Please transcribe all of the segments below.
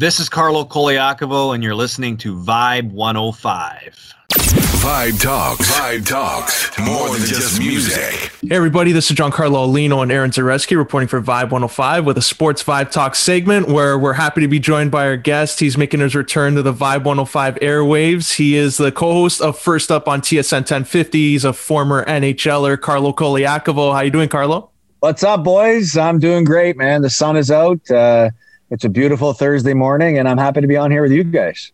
This is Carlo Colaiacovo, and you're listening to Vibe 105. Vibe Talks. Vibe Talks. More than just music. Hey, everybody, this is Giancarlo Alino and Aaron Zareski reporting for Vibe 105 with a Sports Vibe Talk segment where we're happy to be joined by our guest. He's making his return to the Vibe 105 airwaves. He is the co host of First Up on TSN 1050. He's a former NHLer, Carlo Colaiacovo. How you doing, Carlo? What's up, boys? I'm doing great, man. The sun is out. Uh, it's a beautiful Thursday morning, and I'm happy to be on here with you guys.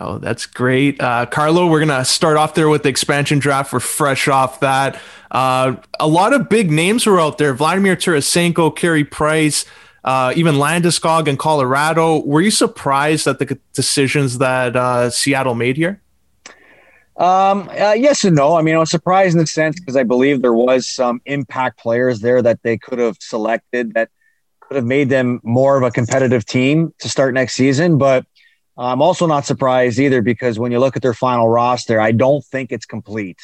Oh, that's great. Uh, Carlo, we're going to start off there with the expansion draft. We're fresh off that. Uh, a lot of big names were out there Vladimir Tarasenko, Carey Price, uh, even Landeskog in Colorado. Were you surprised at the decisions that uh, Seattle made here? Um, uh, yes and no. I mean, I was surprised in the sense because I believe there was some impact players there that they could have selected that could have made them more of a competitive team to start next season. But I'm also not surprised either because when you look at their final roster, I don't think it's complete.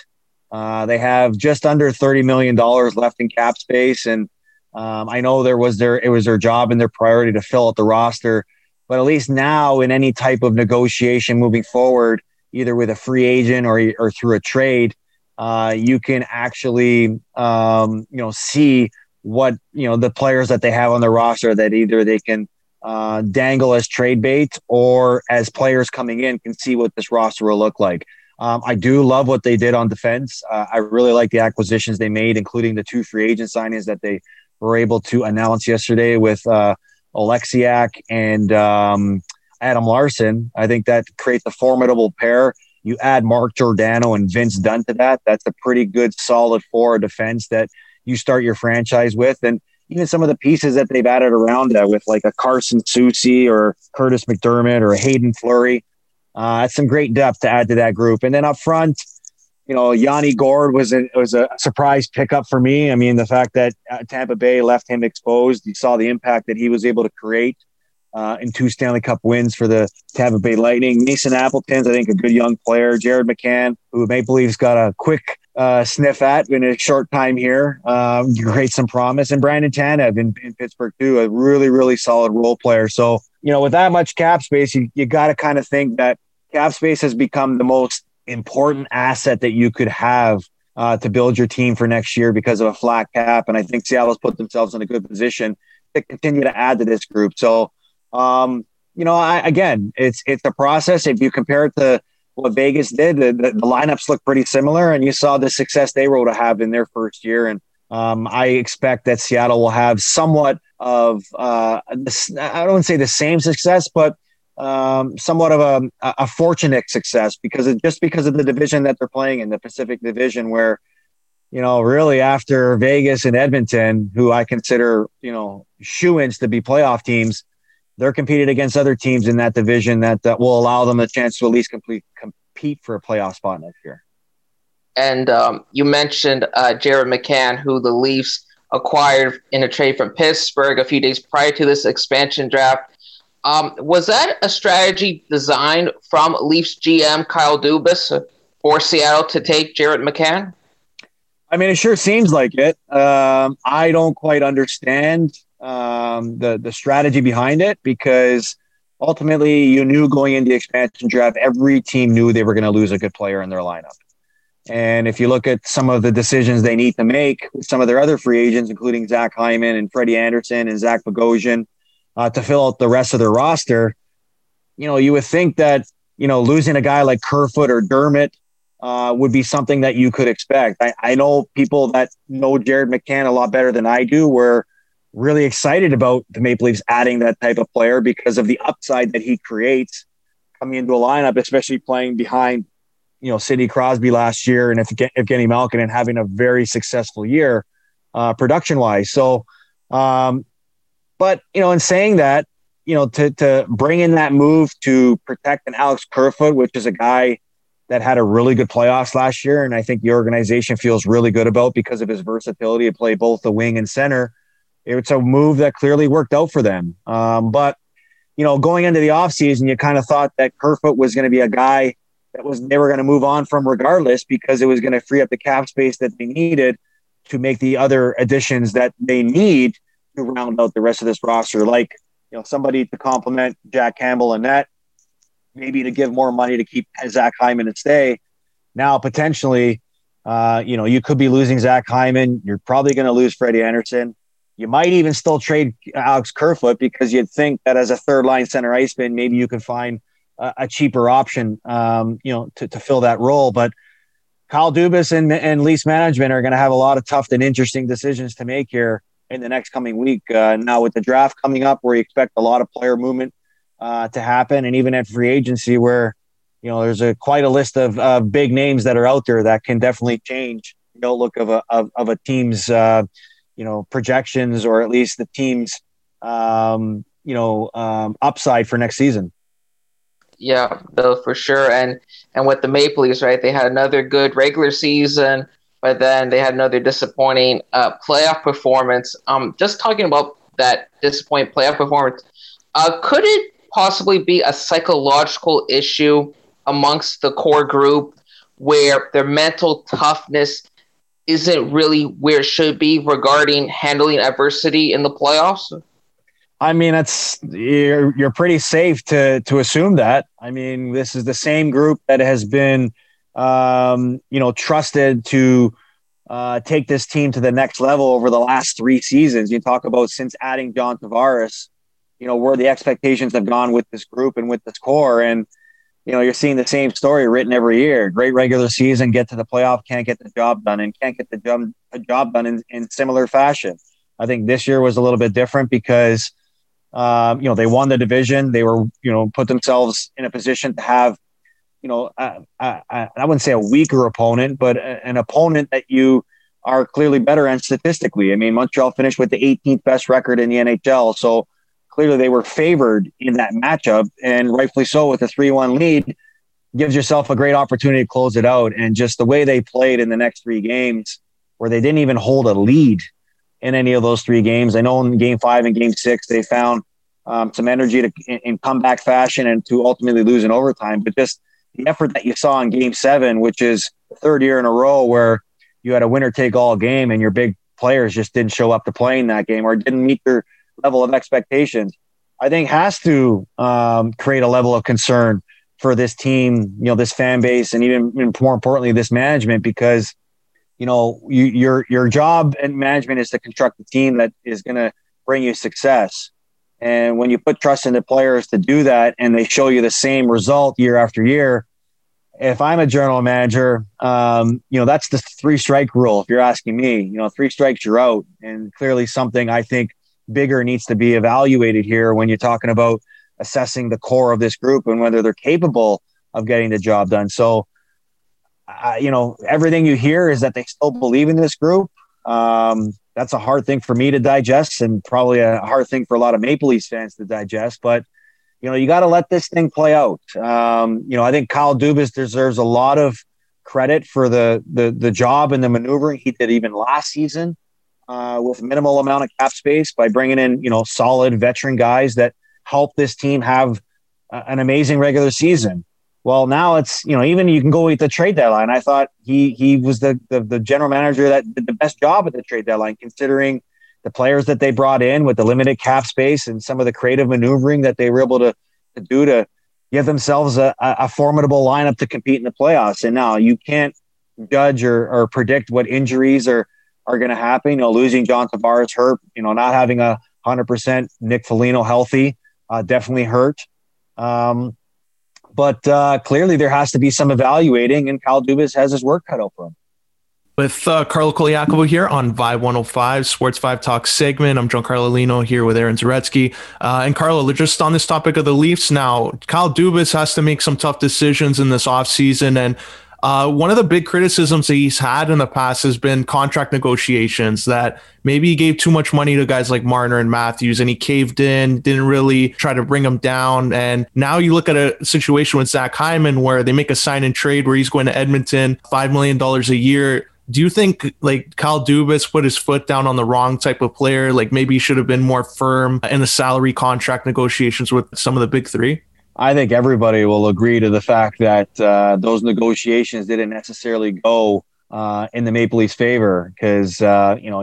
Uh, they have just under $30 million left in cap space. And um, I know there was their, it was their job and their priority to fill out the roster. But at least now, in any type of negotiation moving forward, either with a free agent or, or through a trade, uh, you can actually, um, you know, see what, you know, the players that they have on the roster that either they can uh, dangle as trade bait or as players coming in can see what this roster will look like. Um, I do love what they did on defense. Uh, I really like the acquisitions they made, including the two free agent signings that they were able to announce yesterday with uh, Oleksiak and um, Adam Larsson. I think that creates a formidable pair. You add Mark Giordano and Vince Dunn to that. That's a pretty good, solid four defense that you start your franchise with. And even some of the pieces that they've added around that with like a Carson Soucy or Kurtis MacDermid or a Haydn Fleury. Uh, that's some great depth to add to that group. And then up front, you know, Yanni Gourde was a, was a surprise pickup for me. I mean, the fact that uh, Tampa Bay left him exposed, you saw the impact that he was able to create uh, in two Stanley Cup wins for the Tampa Bay Lightning. Mason Appleton's, I think, a good young player. Jared McCann, who Maple Leafs got a quick uh, sniff at in a short time here. Um, create some promise. And Brandon Tanev in, in, Pittsburgh, too, a really, really solid role player. So, you know, with that much cap space, you, you got to kind of think that cap space has become the most important asset that you could have uh, to build your team for next year because of a flat cap. And I think Seattle's put themselves in a good position to continue to add to this group. So, um, you know, I, again, it's it's a process. If you compare it to what Vegas did, the, the, the, lineups look pretty similar, and you saw the success they were able to have in their first year. And um, I expect that Seattle will have somewhat of uh, this, I don't say the same success, but um, somewhat of a, a fortunate success because of, just because of the division that they're playing in the Pacific Division, where you know really after Vegas and Edmonton, who I consider you know shoo-ins to be playoff teams they're competing against other teams in that division that, that will allow them a chance to at least complete, compete for a playoff spot next year. And um, you mentioned uh, Jared McCann, who the Leafs acquired in a trade from Pittsburgh a few days prior to this expansion draft. Um, was that a strategy designed from Leafs GM Kyle Dubas for Seattle to take Jared McCann? I mean, it sure seems like it. Um, I don't quite understand um, the the strategy behind it because ultimately you knew going into the expansion draft, every team knew they were going to lose a good player in their lineup. And if you look at some of the decisions they need to make with some of their other free agents, including Zach Hyman and Freddie Andersen and Zach Bogosian, uh, to fill out the rest of their roster, you know, you would think that, you know, losing a guy like Kerfoot or Dermott uh, would be something that you could expect. I, I know people that know Jared McCann a lot better than I do, where really excited about the Maple Leafs adding that type of player because of the upside that he creates coming into a lineup, especially playing behind, you know, Sidney Crosby last year and if Evgeny Malkin and having a very successful year uh, production wise. So, um, but you know, in saying that, you know, to to bring in that move to protect an Alex Kerfoot, which is a guy that had a really good playoffs last year, and I think the organization feels really good about because of his versatility to play both the wing and center it's a move that clearly worked out for them. Um, but you know, going into the offseason, you kind of thought that Kerfoot was going to be a guy that was they were going to move on from regardless because it was going to free up the cap space that they needed to make the other additions that they need to round out the rest of this roster, like you know, somebody to complement Jack Campbell and net, maybe to give more money to keep Zach Hyman and stay. Now potentially, uh, you know, you could be losing Zach Hyman. You're probably going to lose Freddie Andersen. You might even still trade Alex Kerfoot because you'd think that as a third line center iceman, maybe you could find a, a cheaper option, um, you know, to, to fill that role. But Kyle Dubas and, and Leafs management are going to have a lot of tough and interesting decisions to make here in the next coming week. Uh, now with the draft coming up, where you expect a lot of player movement uh, to happen, and even at free agency, where you know there's a quite a list of uh, big names that are out there that can definitely change the outlook of a of, of a team's uh, you know projections or at least the team's um, you know um, upside for next season. Yeah, Bill, for sure. And and with the Maple Leafs, right, they had another good regular season, but then they had another disappointing uh, playoff performance. Um, just talking about that disappointing playoff performance, uh, could it possibly be a psychological issue amongst the core group where their mental toughness isn't really where it should be regarding handling adversity in the playoffs? I mean, it's you're you're pretty safe to to assume that. I mean, this is the same group that has been, um, you know, trusted to uh, take this team to the next level over the last three seasons. You talk about since adding John Tavares, you know, where the expectations have gone with this group and with this core, and you know, you're seeing the same story written every year. Great regular season, get to the playoff, can't get the job done, and can't get the job, the job done in, in similar fashion. I think this year was a little bit different because um, you know, they won the division. They were, you know, put themselves in a position to have, you know, I, wouldn't say a weaker opponent, but an opponent that you are clearly better and statistically. I mean, Montreal finished with the 18th best record in the NHL, so clearly they were favored in that matchup, and rightfully so with a 3-1 lead. Gives yourself a great opportunity to close it out, and just the way they played in the next three games, where they didn't even hold a lead in any of those three games. I know in game five and game six, they found um, some energy to, in, in comeback fashion and to ultimately lose in overtime. But just the effort that you saw in game seven, which is the third year in a row where you had a winner take all game and your big players just didn't show up to play in that game or didn't meet their level of expectations, I think has to um, create a level of concern for this team, you know, this fan base, and even more importantly, this management, because you know, you, your your job and management is to construct a team that is going to bring you success. And when you put trust in the players to do that, and they show you the same result year after year, if I'm a general manager, um, you know that's the three strike rule. If you're asking me, you know, three strikes you're out, and clearly something I think bigger needs to be evaluated here when you're talking about assessing the core of this group and whether they're capable of getting the job done. So you know, everything you hear is that they still believe in this group. Um, that's a hard thing for me to digest, and probably a hard thing for a lot of Maple Leafs fans to digest. But you know, you got to let this thing play out. Um, you know, I think Kyle Dubas deserves a lot of credit for the the the job and the maneuvering he did even last season uh, with minimal amount of cap space by bringing in you know solid veteran guys that help this team have an amazing regular season. Well, now it's you know even you can go with the trade deadline. I thought he he was the, the, the general manager that did the best job at the trade deadline, considering the players that they brought in with the limited cap space and some of the creative maneuvering that they were able to, to do to give themselves a, a formidable lineup to compete in the playoffs. And now you can't judge or, or predict what injuries are are going to happen. You know, losing John Tavares hurt. You know, not having a hundred percent Nick Foligno healthy uh, definitely hurt. Um, but uh, clearly, there has to be some evaluating, and Kyle Dubas has his work cut out for him. With uh, Carlo Colaiacovo here on Vibe 105 Sports 5 Talk segment. I'm Giancarlo Lino here with Aaron Zaretsky. Uh, and Carlo, just on this topic of the Leafs now, Kyle Dubas has to make some tough decisions in this offseason. And uh, one of the big criticisms that he's had in the past has been contract negotiations that maybe he gave too much money to guys like Marner and Matthews and he caved in, didn't really try to bring them down. And now you look at a situation with Zach Hyman where they make a sign and trade where he's going to Edmonton, $5 million a year. Do you think like Kyle Dubas put his foot down on the wrong type of player? Like maybe he should have been more firm in the salary contract negotiations with some of the big three? I think everybody will agree to the fact that uh, those negotiations didn't necessarily go uh, in the Maple Leafs' favor because uh, you know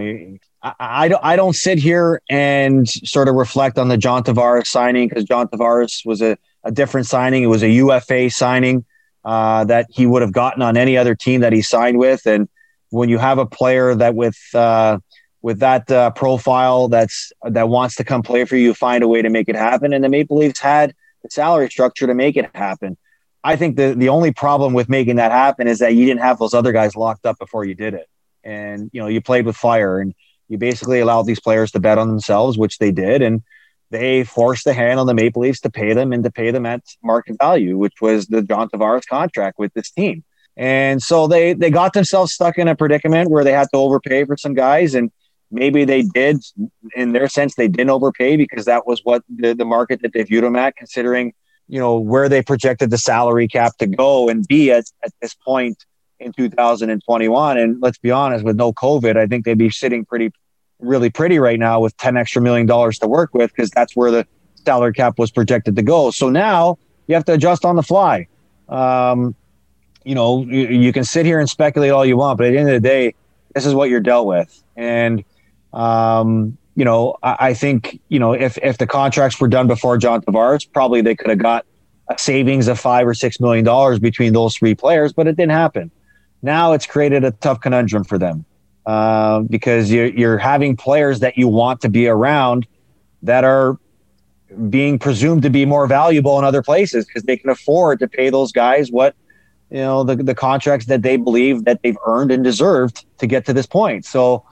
I, I, don't I don't sit here and sort of reflect on the John Tavares signing because John Tavares was a, a different signing. It was a UFA signing uh, that he would have gotten on any other team that he signed with. And when you have a player that with uh, with that uh, profile that's that wants to come play for you, find a way to make it happen. And the Maple Leafs had salary structure to make it happen. I think the the only problem with making that happen is that you didn't have those other guys locked up before you did it, and you know you played with fire and you basically allowed these players to bet on themselves, which they did, and they forced the hand on the Maple Leafs to pay them and to pay them at market value, which was the John Tavares contract with this team. And so they they got themselves stuck in a predicament where they had to overpay for some guys, and maybe they did, in their sense, they didn't overpay because that was what the, the market that they viewed them at, considering you know where they projected the salary cap to go and be at, at this point in 2021. And let's be honest, with no COVID, I think they'd be sitting pretty, really pretty right now with 10 extra million dollars to work with because that's where the salary cap was projected to go. So now you have to adjust on the fly. Um, you know, you, you, can sit here and speculate all you want, but at the end of the day, this is what you're dealt with. And, um, you know, I, I, think, you know, if, if the contracts were done before John Tavares, probably they could have got a savings of five or six million dollars between those three players, but it didn't happen. Now it's created a tough conundrum for them uh, because you're, you're having players that you want to be around that are being presumed to be more valuable in other places because they can afford to pay those guys what you know the, the contracts that they believe that they've earned and deserved to get to this point so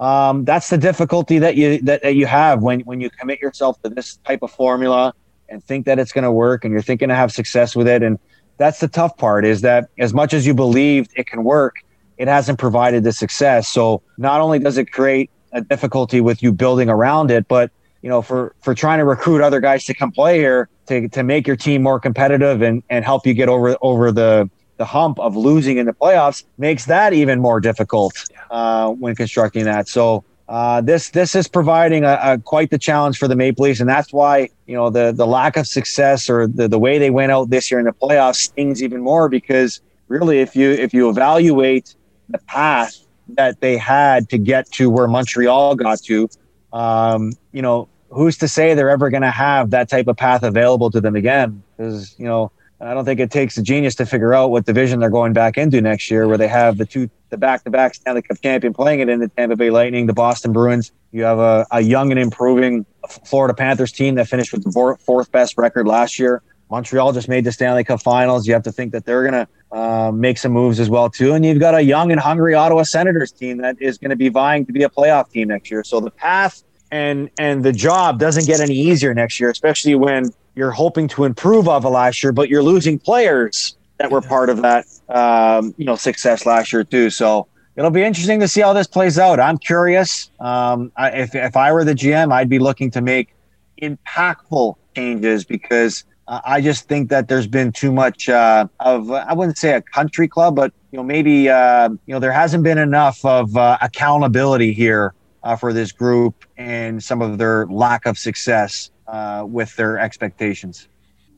um, that's the difficulty that you that, that you have when when you commit yourself to this type of formula and think that it's going to work and you're thinking to have success with it. And that's the tough part is that as much as you believed it can work it hasn't provided the success. So not only does it create a difficulty with you building around it but you know for for trying to recruit other guys to come play here to, to make your team more competitive and, and help you get over over the the hump of losing in the playoffs makes that even more difficult uh, when constructing that. So uh, this this is providing a, a, quite the challenge for the Maple Leafs, and that's why you know the the lack of success or the, the way they went out this year in the playoffs stings even more because really if you if you evaluate the path that they had to get to where Montreal got to, um, you know who's to say they're ever going to have that type of path available to them again? Because you know, I don't think it takes a genius to figure out what division they're going back into next year, where they have the two, the back-to-back Stanley Cup champion playing it in the Tampa Bay Lightning, the Boston Bruins. You have a, a young and improving Florida Panthers team that finished with the fourth best record last year. Montreal just made the Stanley Cup Finals. You have to think that they're going to uh, make some moves as well too. And you've got a young and hungry Ottawa Senators team that is going to be vying to be a playoff team next year. So the path and and the job doesn't get any easier next year, especially when you're hoping to improve off of last year, but you're losing players that were part of that um, you know success last year too. So it'll be interesting to see how this plays out. I'm curious. Um, I, if if I were the GM, I'd be looking to make impactful changes because uh, I just think that there's been too much uh, of I wouldn't say a country club, but you know maybe uh, you know there hasn't been enough of uh, accountability here uh, for this group and some of their lack of success uh, with their expectations.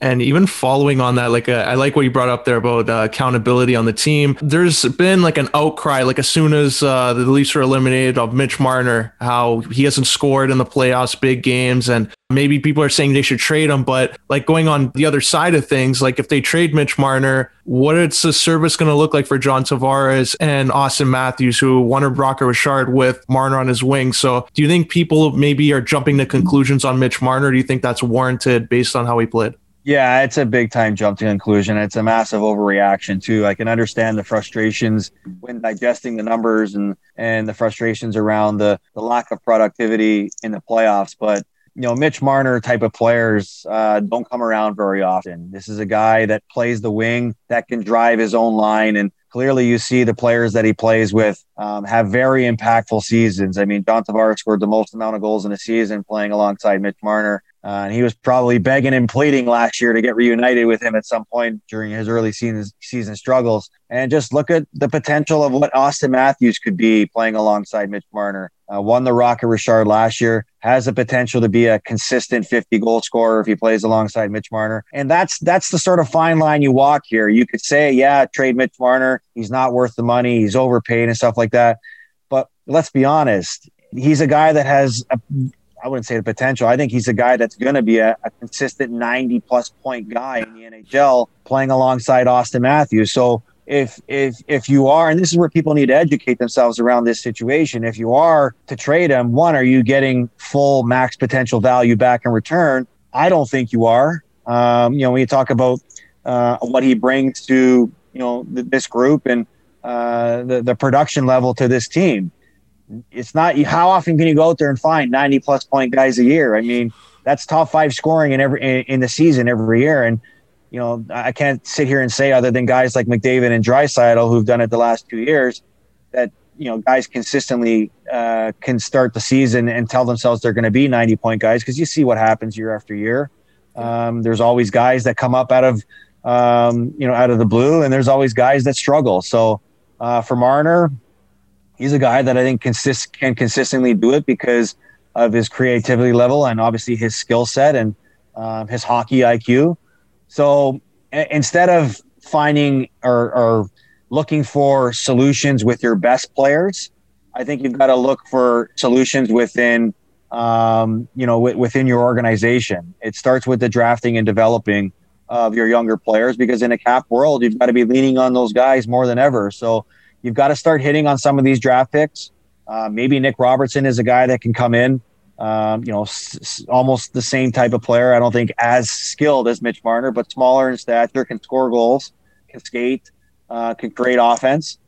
And even following on that, like uh, I like what you brought up there about uh, accountability on the team. There's been like an outcry, like as soon as uh, the Leafs are eliminated, of Mitch Marner, how he hasn't scored in the playoffs, big games, and maybe people are saying they should trade him. But like going on the other side of things, like if they trade Mitch Marner, what is the service going to look like for John Tavares and Austin Matthews, who won a Rocket Richard with Marner on his wing? So do you think people maybe are jumping to conclusions on Mitch Marner? Do you think that's warranted based on how he played? Yeah, it's a big time jump to conclusion. It's a massive overreaction too. I can understand the frustrations when digesting the numbers and and the frustrations around the the lack of productivity in the playoffs. But you know, Mitch Marner type of players uh, don't come around very often. This is a guy that plays the wing that can drive his own line and clearly you see the players that he plays with um, have very impactful seasons. I mean, John Tavares scored the most amount of goals in a season playing alongside Mitch Marner. Uh, and he was probably begging and pleading last year to get reunited with him at some point during his early season, season struggles. And just look at the potential of what Austin Matthews could be playing alongside Mitch Marner. Uh, won the Rocket Richard last year, has the potential to be a consistent 50 goal scorer if he plays alongside Mitch Marner. And that's that's the sort of fine line you walk here. You could say, yeah, trade Mitch Marner. He's not worth the money. He's overpaid and stuff like that. But let's be honest he's a guy that has a, I wouldn't say the potential. I think he's a guy that's going to be a, a, consistent 90 plus point guy in the NHL playing alongside Austin Matthews. So if if if you are, and this is where people need to educate themselves around this situation. If you are to trade him, one, are you getting full max potential value back in return? I don't think you are. Um, you know, when you talk about uh, what he brings to you know th- this group and uh, the the production level to this team, it's not. How often can you go out there and find ninety plus point guys a year? I mean, that's top five scoring in every in, in the season every year, and you know, I can't sit here and say other than guys like McDavid and Draisaitl who've done it the last two years that you know guys consistently uh, can start the season and tell themselves they're going to be 90 point guys because you see what happens year after year. Um, there's always guys that come up out of um, you know out of the blue, and there's always guys that struggle. So uh, for Marner, he's a guy that I think consist can consistently do it because of his creativity level and obviously his skill set and um, his hockey IQ. So instead of finding or, or looking for solutions with your best players, I think you've got to look for solutions within, um, you know, w- within your organization. It starts with the drafting and developing of your younger players because in a cap world, you've got to be leaning on those guys more than ever. So you've got to start hitting on some of these draft picks. Uh, maybe Nick Robertson is a guy that can come in um, you know, s- almost the same type of player. I don't think as skilled as Mitch Marner, but smaller in stature, can score goals, can skate, uh, can create offense.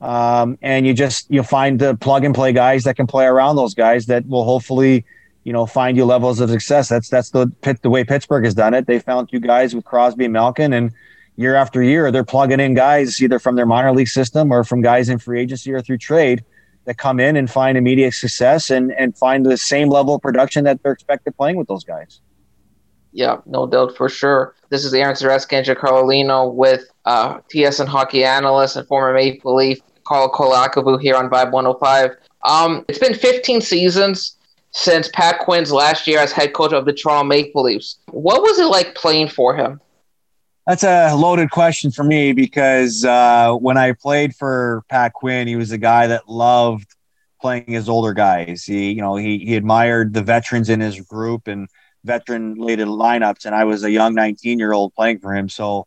Um, and you just you find the plug and play guys that can play around those guys that will hopefully, you know, find you levels of success. That's that's the the way Pittsburgh has done it. They found two guys with Crosby and Malkin, and year after year they're plugging in guys either from their minor league system or from guys in free agency or through trade that come in and find immediate success and and find the same level of production that they're expected playing with those guys. Yeah, no doubt for sure. This is Aaron Zareski and Carolino with uh, TSN hockey analyst and former Maple Leaf Carlo Colaiacovo here on Vibe 105. Um, it's been 15 seasons since Pat Quinn's last year as head coach of the Toronto Maple Leafs. What was it like playing for him? That's a loaded question for me because uh, when I played for Pat Quinn, he was a guy that loved playing his older guys. He, you know, he he admired the veterans in his group and veteran laden lineups, and I was a young 19 year old playing for him. So,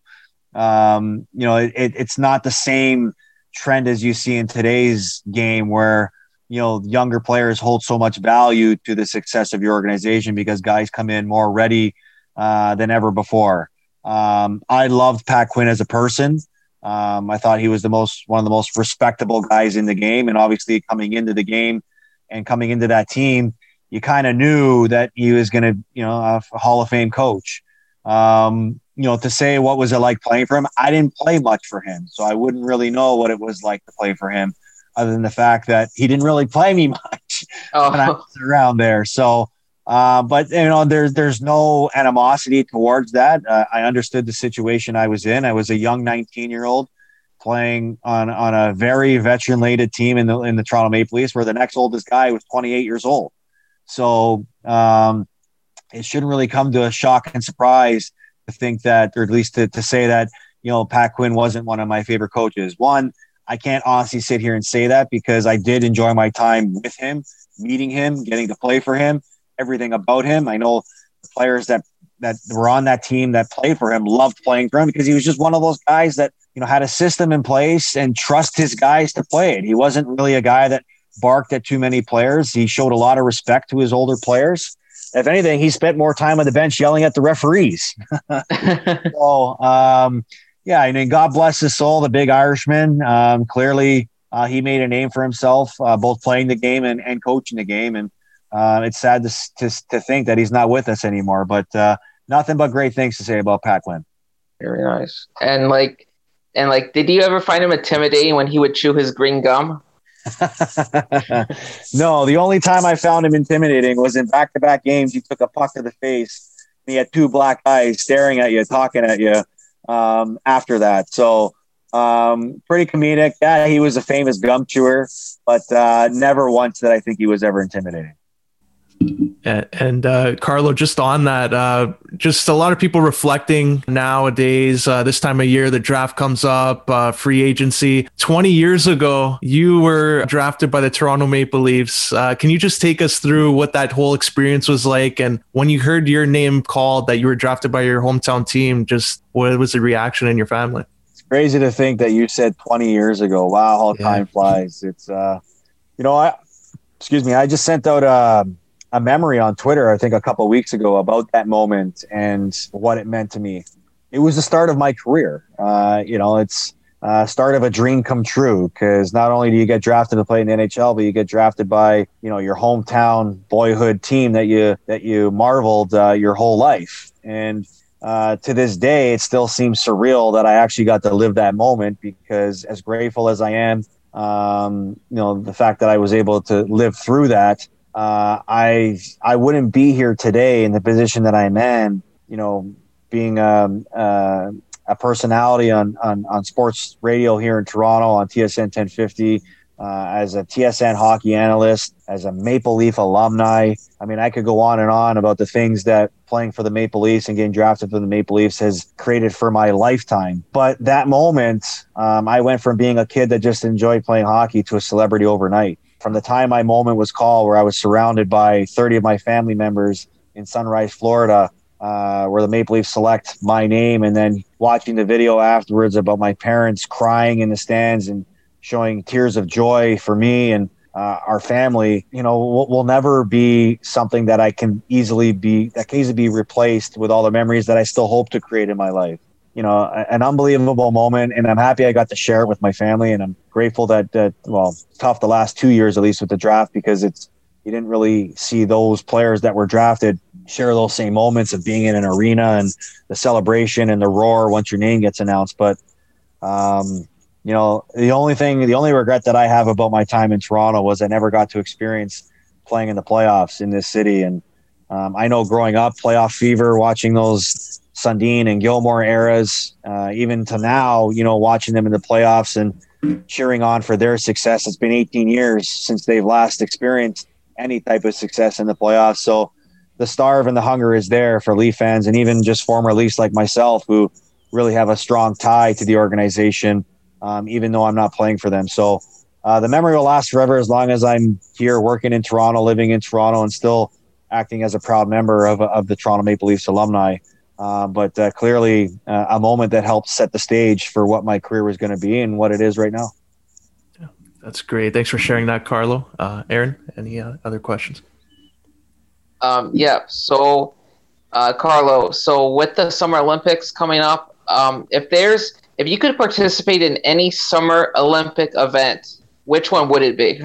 um, you know, it, it's not the same trend as you see in today's game where you know younger players hold so much value to the success of your organization because guys come in more ready uh, than ever before. Um, I loved Pat Quinn as a person. Um, I thought he was the most one of the most respectable guys in the game, and obviously coming into the game and coming into that team, you kind of knew that he was going to, you know, a Hall of Fame coach. Um, you know, to say what was it like playing for him, I didn't play much for him, so I wouldn't really know what it was like to play for him, other than the fact that he didn't really play me much oh. when I was around there. So uh, but you know, there's there's no animosity towards that. Uh, I understood the situation I was in. I was a young 19 year old playing on on a very veteran laden team in the in the Toronto Maple Leafs, where the next oldest guy was 28 years old. So um, it shouldn't really come to a shock and surprise to think that, or at least to, to say that you know Pat Quinn wasn't one of my favorite coaches. One, I can't honestly sit here and say that because I did enjoy my time with him, meeting him, getting to play for him everything about him. I know the players that that were on that team that played for him loved playing for him because he was just one of those guys that you know had a system in place and trust his guys to play it. He wasn't really a guy that barked at too many players. He showed a lot of respect to his older players. If anything, he spent more time on the bench yelling at the referees. so, um, yeah, I mean, God bless his soul, the big Irishman. Um, clearly, uh, he made a name for himself, uh, both playing the game and, and coaching the game. And uh, it's sad to, to, to think that he's not with us anymore, but uh, nothing but great things to say about Pat Quinn. Very nice. And like, and like, did you ever find him intimidating when he would chew his green gum? no, the only time I found him intimidating was in back-to-back games. He took a puck to the face. He had two black eyes staring at you, talking at you. Um, after that, so um, pretty comedic. Yeah, he was a famous gum chewer, but uh, never once that I think he was ever intimidating. And, and uh, Carlo, just on that, uh, just a lot of people reflecting nowadays. Uh, this time of year, the draft comes up, uh, free agency. 20 years ago, you were drafted by the Toronto Maple Leafs. Uh, can you just take us through what that whole experience was like? And when you heard your name called that you were drafted by your hometown team, just what was the reaction in your family? It's crazy to think that you said 20 years ago. Wow, how yeah. time flies. It's, uh, you know, I, excuse me, I just sent out a, a memory on Twitter, I think a couple weeks ago about that moment and what it meant to me. It was the start of my career. Uh, you know, it's uh, start of a dream come true because not only do you get drafted to play in the NHL, but you get drafted by you know your hometown boyhood team that you that you marveled uh, your whole life. And uh, to this day, it still seems surreal that I actually got to live that moment because as grateful as I am um, you know, the fact that I was able to live through that, uh, I I wouldn't be here today in the position that I'm in. You know, being um, uh, a personality on, on on sports radio here in Toronto on TSN 1050 uh, as a TSN hockey analyst, as a Maple Leaf alumni. I mean, I could go on and on about the things that playing for the Maple Leafs and getting drafted for the Maple Leafs has created for my lifetime. But that moment, um, I went from being a kid that just enjoyed playing hockey to a celebrity overnight. From the time my moment was called, where I was surrounded by 30 of my family members in Sunrise, Florida, uh, where the Maple Leafs select my name, and then watching the video afterwards about my parents crying in the stands and showing tears of joy for me and uh, our family, you know, will, will, never be something that I can easily be that can easily be replaced with all the memories that I still hope to create in my life. You know, an unbelievable moment, and I'm happy I got to share it with my family, and I'm grateful that that well, tough the last two years at least with the draft because it's you didn't really see those players that were drafted share those same moments of being in an arena and the celebration and the roar once your name gets announced, but. Um, you know, the only thing, the only regret that I have about my time in Toronto was I never got to experience playing in the playoffs in this city. And um, I know growing up, playoff fever, watching those Sundin and Gilmour eras, uh, even to now, you know, watching them in the playoffs and cheering on for their success. It's been 18 years since they've last experienced any type of success in the playoffs. So the starve and the hunger is there for Leaf fans and even just former Leafs like myself who really have a strong tie to the organization um, even though I'm not playing for them. So uh, the memory will last forever as long as I'm here working in Toronto, living in Toronto, and still acting as a proud member of, of the Toronto Maple Leafs alumni. Uh, but uh, clearly, uh, a moment that helped set the stage for what my career was going to be and what it is right now. Yeah, that's great. Thanks for sharing that, Carlo. Uh, Aaron, any uh, other questions? Um, yeah. So, Carlo, so with the Summer Olympics coming up, um, if there's if you could participate in any Summer Olympic event, which one would it be?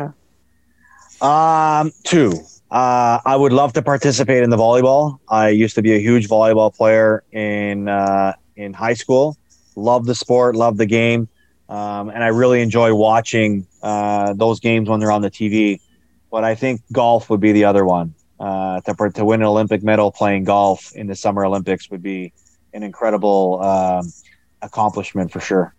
Um, two. Uh, I would love to participate in the volleyball. I used to be a huge volleyball player in uh, in high school. Love the sport, love the game, um, and I really enjoy watching uh, those games when they're on the TV. But I think golf would be the other one. Uh, to to win an Olympic medal playing golf in the Summer Olympics would be an incredible um, accomplishment for sure.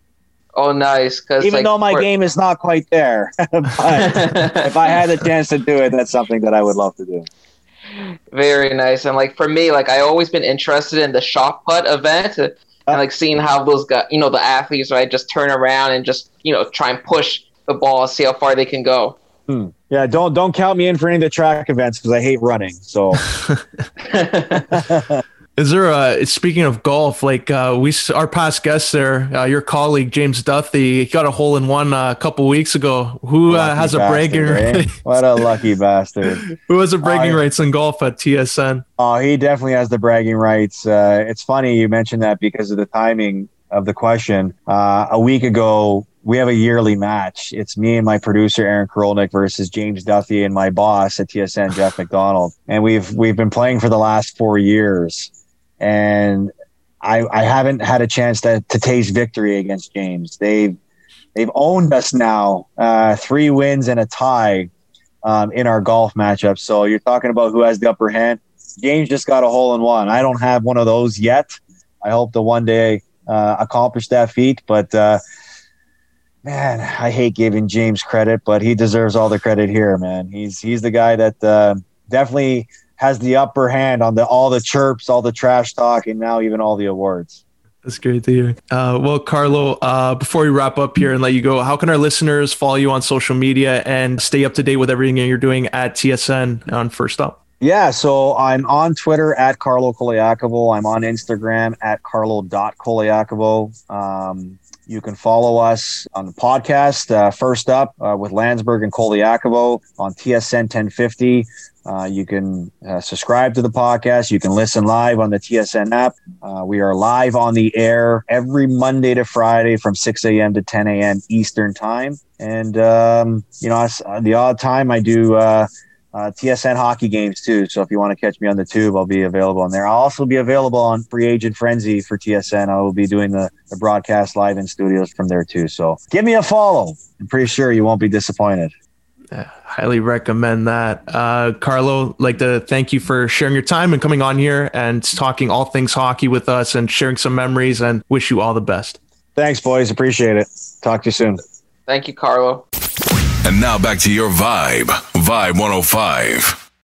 Oh, nice! Because even like, though my game is not quite there, but if I had the chance to do it, that's something that I would love to do. Very nice. And like for me, like I always been interested in the shot put event and like seeing how those guys, you know, the athletes, right, just turn around and just you know try and push the ball, see how far they can go. Hmm. Yeah, don't don't count me in for any of the track events because I hate running. So. Is there a speaking of golf? Like uh, we, our past guest there, uh, your colleague James Duthie got a hole in one uh, a couple weeks ago. Who uh, has a bragging right? What a lucky bastard! Who has a bragging uh, rights in golf at TSN? Oh, he definitely has the bragging rights. Uh, it's funny you mentioned that because of the timing of the question. a week ago, we have a yearly match. It's me and my producer Aaron Karolnik versus James Duthie and my boss at TSN, Jeff McDonald, and we've we've been playing for the last four years and I, I haven't had a chance to, to taste victory against James. They've they've owned us now, uh, three wins and a tie um, in our golf matchup. So you're talking about who has the upper hand. James just got a hole in one. I don't have one of those yet. I hope to one day uh, accomplish that feat, but. Uh, man, I hate giving James credit, but he deserves all the credit here, man. He's he's the guy that uh, definitely has the upper hand on the all the chirps, all the trash talk, and now even all the awards. That's great to hear. Uh, well, Carlo, uh, before we wrap up here and let you go, how can our listeners follow you on social media and stay up to date with everything you're doing at TSN on First Up? Yeah, so I'm on Twitter at Carlo Colaiacovo. I'm on Instagram at carlo.colaiacovo. Um, you can follow us on the podcast, uh, First Up uh, with Landsberg and Colaiacovo on TSN 1050. Uh, you can uh, subscribe to the podcast. You can listen live on the TSN app. Uh, we are live on the air every Monday to Friday from 6 a.m. to 10 a.m. Eastern Time. And, um, you know, the odd time I do uh, uh, TSN hockey games too. So if you want to catch me on the tube, I'll be available on there. I'll also be available on Free Agent Frenzy for TSN. I will be doing the, the broadcast live in studios from there too. So give me a follow. I'm pretty sure you won't be disappointed. Yeah, highly recommend that. Uh, Carlo, like to thank you for sharing your time and coming on here and talking all things hockey with us and sharing some memories and wish you all the best. Thanks, boys. Appreciate it. Talk to you soon. Thank you, Carlo. And now back to your vibe, Vibe 105.